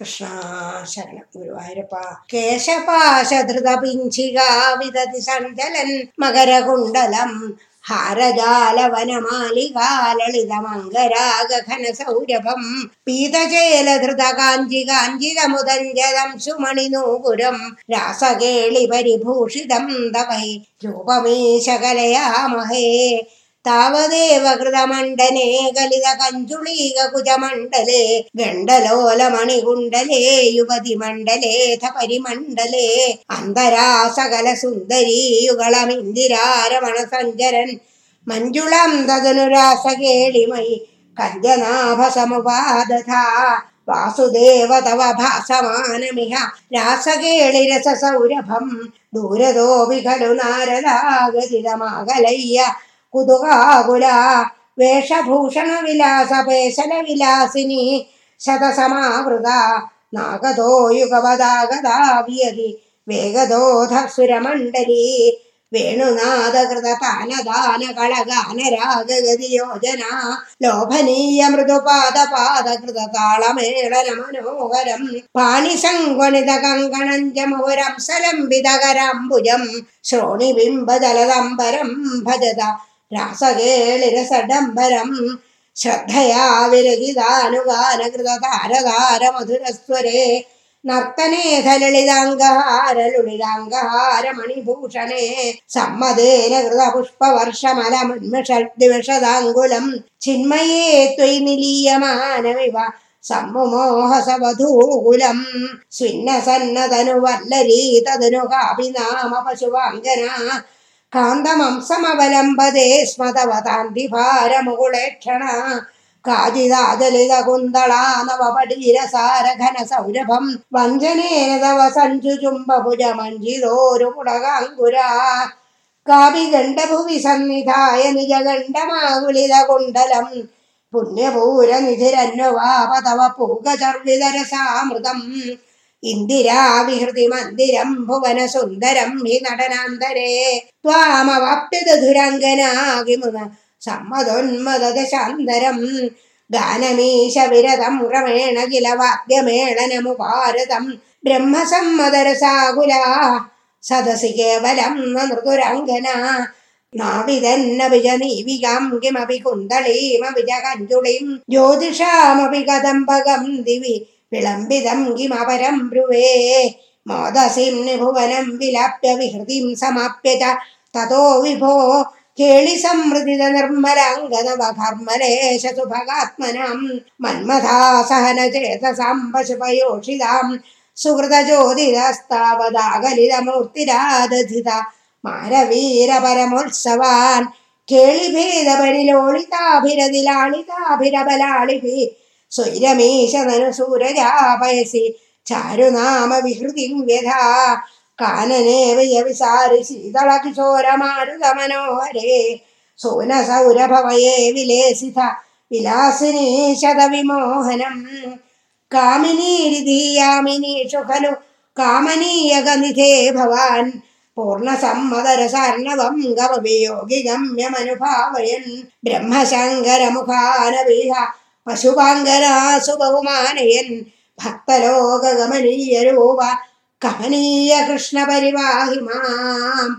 കൃഷ്ണ ശരണം ഗുരുവായൂരപ്പ കേശപാശധൃത പിഞ്ചികാ വിദതി സഞ്ചലൻ മകരകുണ്ടലം ഹാരജാലവനമാലികാലളിതമംഗരാഗഘന സൗരഭം പീതചേലധൃത കാഞ്ചി കാഞ്ചിതമുദഞ്ജതം സുമണിനൂപുരം രാസകേളി പരിഭൂഷിതം തവൈ രൂപമീശകലയാമഹേ. താവദേവ കൃതമണ്ഡലേ കലിത കഞ്ചുളീക കുജമണ്ഡലേ ഗണ്ഡലോലമണികുണ്ടലേ യുവതി മണ്ഡലേഥ പരിമണ്ഡലേ അന്തരാ സകല സുന്ദരീ യുഗളമിന്ദിരാരമണ സഞ്ചരൻ മഞ്ജുളം കഞ്ചനാഭ കഞ്ചനാഭസമുപാദധാ വാസുദേവ തവ ഭാസമാനമിഹ രാസകേളിരസസൗരഭം ദൂരതോ വിഖലു നാരദാഗതിരമാകലയ്യ കുതുകാകുല വേഷഭൂഷണ വിലാസ പേശല വിലാസിനി ശതസമാവൃത നാഗതോ യുഗവദാഗതാവിയതി വേഗദോധ സുരമണ്ഡലി വേണുനാദകൃത താനദാന കളഗാന ലോഭനീയ മൃദുപാദ പാദകൃത താളമേളന മനോഹരം പാണിസങ്വണിത കങ്കണഞ്ചമുരംസലംബിതകരാംബുജം ശ്രോണിബിംബജലദംബരം ഭജത രാസകേളിരസഡംബരം ശ്രദ്ധയാ വിരഹിതാനുഗാനകൃത താരതാര മധുരസ്വരേ നർത്തനേധ ലളിതാംഗഹാര ലുളിതാംഗഹാര മണിഭൂഷണേ സമ്മതേന കൃത പുഷ്പവർഷമലമന്മഷദ്വിഷദാങ്കുലം ചിന്മയേ ത്വയി നിലീയമാനമിവ സമ്മുമോഹസവധൂകുലം. സ്വിന്നസന്നതനുവല്ലരീ തദനു കാപിനാമ പശുവാങ്കന കാന്തമംസമവലംബതേ സ്മതവതാന്തിഭാരമുകുളേക്ഷണ കാജിതാജലിത കുന്തളാ നവപടീരസാരഘന സൗരഭം വഞ്ചനേതവ സഞ്ജുചുംബഭുജ മഞ്ജിതോരു പുടകാങ്കുരാ കാവിഗണ്ഡഭുവി സന്നിധായ നിജഗണ്ഡമാകുലിത കുണ്ടലം പൂഗചർവിതരസാമൃതം ഇന്ദിരാവിഹൃതി മന്ദിരം ഭുവന സുന്ദരം ഹി നടനാന്തരേ. ത്വാമവാപ്യതുരംഗനാകിമുന സമ്മതോന്മദശാന്തരം ഗാനമീശ വിരതം ക്രമേണ കില വാദ്യമേളനമുപാരതം ബ്രഹ്മസമ്മതരസാകുല സദസി കേവലം നൃതുരംഗന നാവിതന്നഭിജനീവികാം കിമപി കുന്തളീമപി കഞ്ചുളിം ജ്യോതിഷാമപി കദംബകം ദിവി विलम्बितं किमपरं ब्रुवे मोदसीं निभुवनं विलाप्य विहृतिं समाप्य च ततो विभो केळिसंहृदितनिर्मलाङ्गदवघर्मलेशसुभगात्मनां मन्मथा सहनचेतसां गलितमूर्तिरा दधिता मारवीरपरमोत्सवान् केळिभेदपरिलोलिताभिरदिलालिताभिरबलालिभिः സുഹൃതചോദിതസ്താവതാകലിതമൂർത്തിരാദധിത മാരവീര പരമോത്സവാൻ കേളിഭേദപരിലോളിതാഭിരതിലാളിതാഭിരബലാളിഭി സ്വൈരമീശനനു സൂരജാപയസി ചാരുനാമ വിഹൃതിം വ്യഥാ. കാനനേ വിയവിസാരി ശീതള കിശോരമാരുത മനോഹരേ സോന സൗരഭവയേ വിലേസിത വിലാസിനീ ശതവിമോഹനം. കാമിനീരിധീയാമിനീഷു ഖലു കാമനീയഗനിധേ ഭവാൻ. പൂർണസമ്മതരസാർണവം ഗമവിയോഗി ഗമ്യമനുഭാവയൻ. ബ്രഹ്മശങ്കരമുഖാനവീഹ पशुभाङ्गनाशुबहुमानयन् भक्तलोकगमनीय कमनीयकृष्णपरिवाहि माम्